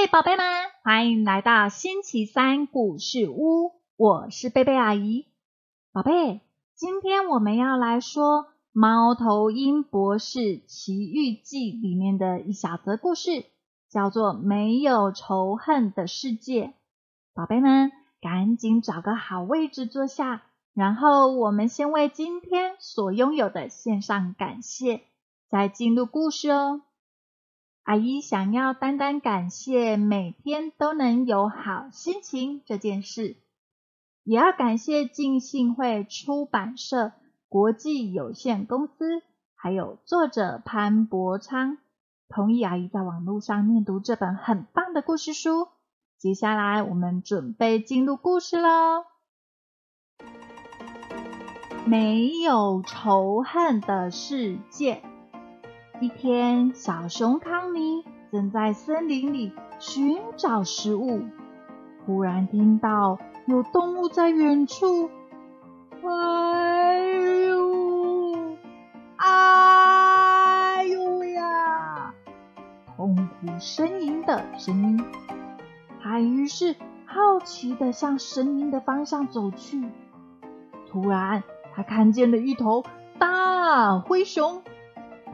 嘿，宝贝们欢迎来到星期三故事屋，我是贝贝阿姨。宝贝，今天我们要来说《猫头鹰博士奇遇记》里面的一小则故事，叫做《没有仇恨的世界》。宝贝们，赶紧找个好位置坐下，然后我们先为今天所拥有的献上感谢，再进入故事哦。阿姨想要单单感谢每天都能有好心情这件事，也要感谢浸信会出版社国际有限公司，还有作者潘伯昌同意阿姨在网络上念读这本很棒的故事书。接下来我们准备进入故事喽。没有仇恨的世界。一天，小熊康妮正在森林里寻找食物，忽然听到有动物在远处，哎呦，哎呦呀，痛苦呻吟的声音。他于是好奇的向声音的方向走去，突然，他看见了一头大灰熊。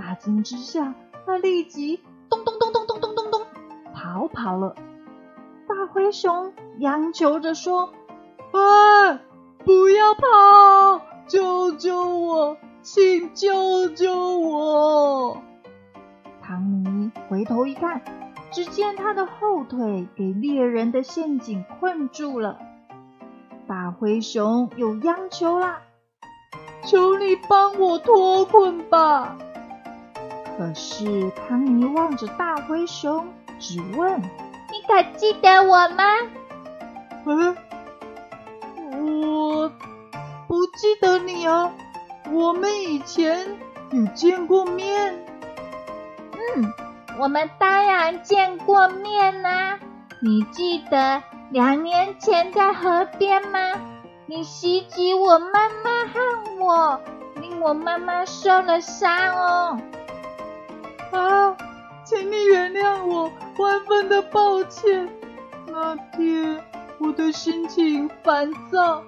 大惊之下，他立即咚咚咚咚咚咚咚咚逃跑了。大灰熊央求着说：“啊，不要跑，救救我，请救救我！”唐尼回头一看，只见他的后腿给猎人的陷阱困住了。大灰熊又央求啦：“求你帮我脱困吧！”可是康妮望着大灰熊，只问：“你可记得我吗？”“嗯，我不记得你啊。我们以前有见过面。”“嗯，我们当然见过面啦。你记得两年前在河边吗？你袭击我妈妈和我，令我妈妈受了伤哦。”啊，请你原谅我，万分的抱歉。那天我的心情烦躁，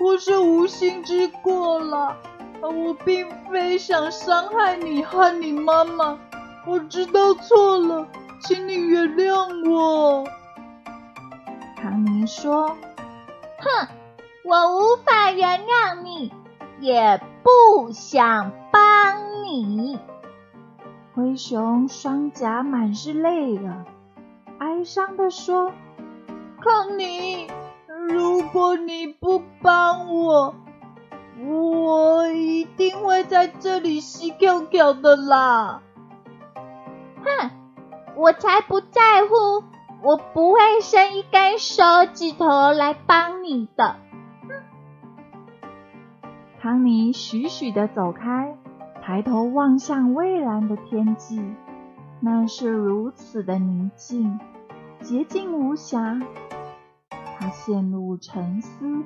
我是无心之过了。我并非想伤害你和你妈妈，我知道错了，请你原谅我。唐尼说：“哼，我无法原谅你，也不想帮你。”灰熊双颊满是泪了，哀伤地说：“康妮，如果你不帮我，我一定会在这里死翘翘的啦！”哼，我才不在乎，我不会伸一根手指头来帮你的。康妮徐徐的走开。抬头望向蔚蓝的天际，那是如此的宁静，洁净无瑕。他陷入沉思，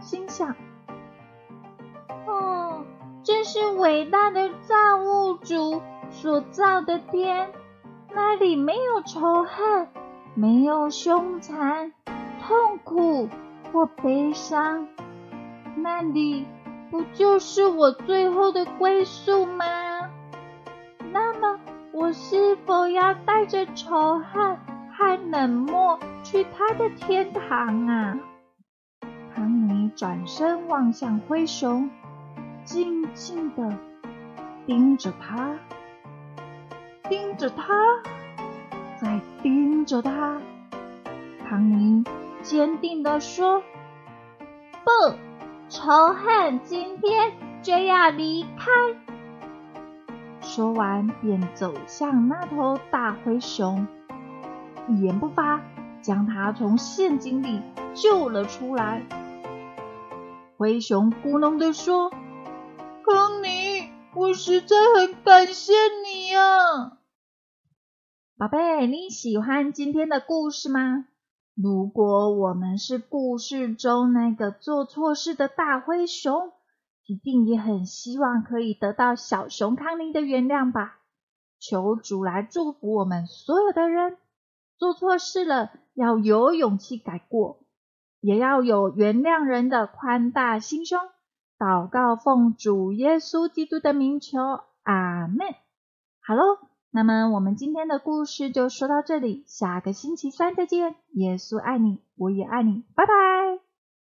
心想：“哦，这是伟大的造物主所造的天，那里没有仇恨，没有凶残、痛苦或悲伤，那里……”不就是我最后的归宿吗？那么，我是否要带着仇恨和冷漠去他的天堂啊？唐尼转身望向灰熊，静静的盯着他，盯着他，再盯着他。唐尼坚定的说：“不。”仇恨今天就要离开。说完，便走向那头大灰熊，一言不发，将它从陷阱里救了出来。灰熊咕哝的说：“康妮，我实在很感谢你呀，宝贝，你喜欢今天的故事吗？”如果我们是故事中那个做错事的大灰熊，一定也很希望可以得到小熊康妮的原谅吧？求主来祝福我们所有的人，做错事了要有勇气改过，也要有原谅人的宽大心胸。祷告奉主耶稣基督的名求，阿门。好喽，那么我们今天的故事就说到这里，下个星期三再见。耶稣爱你，我也爱你，拜拜。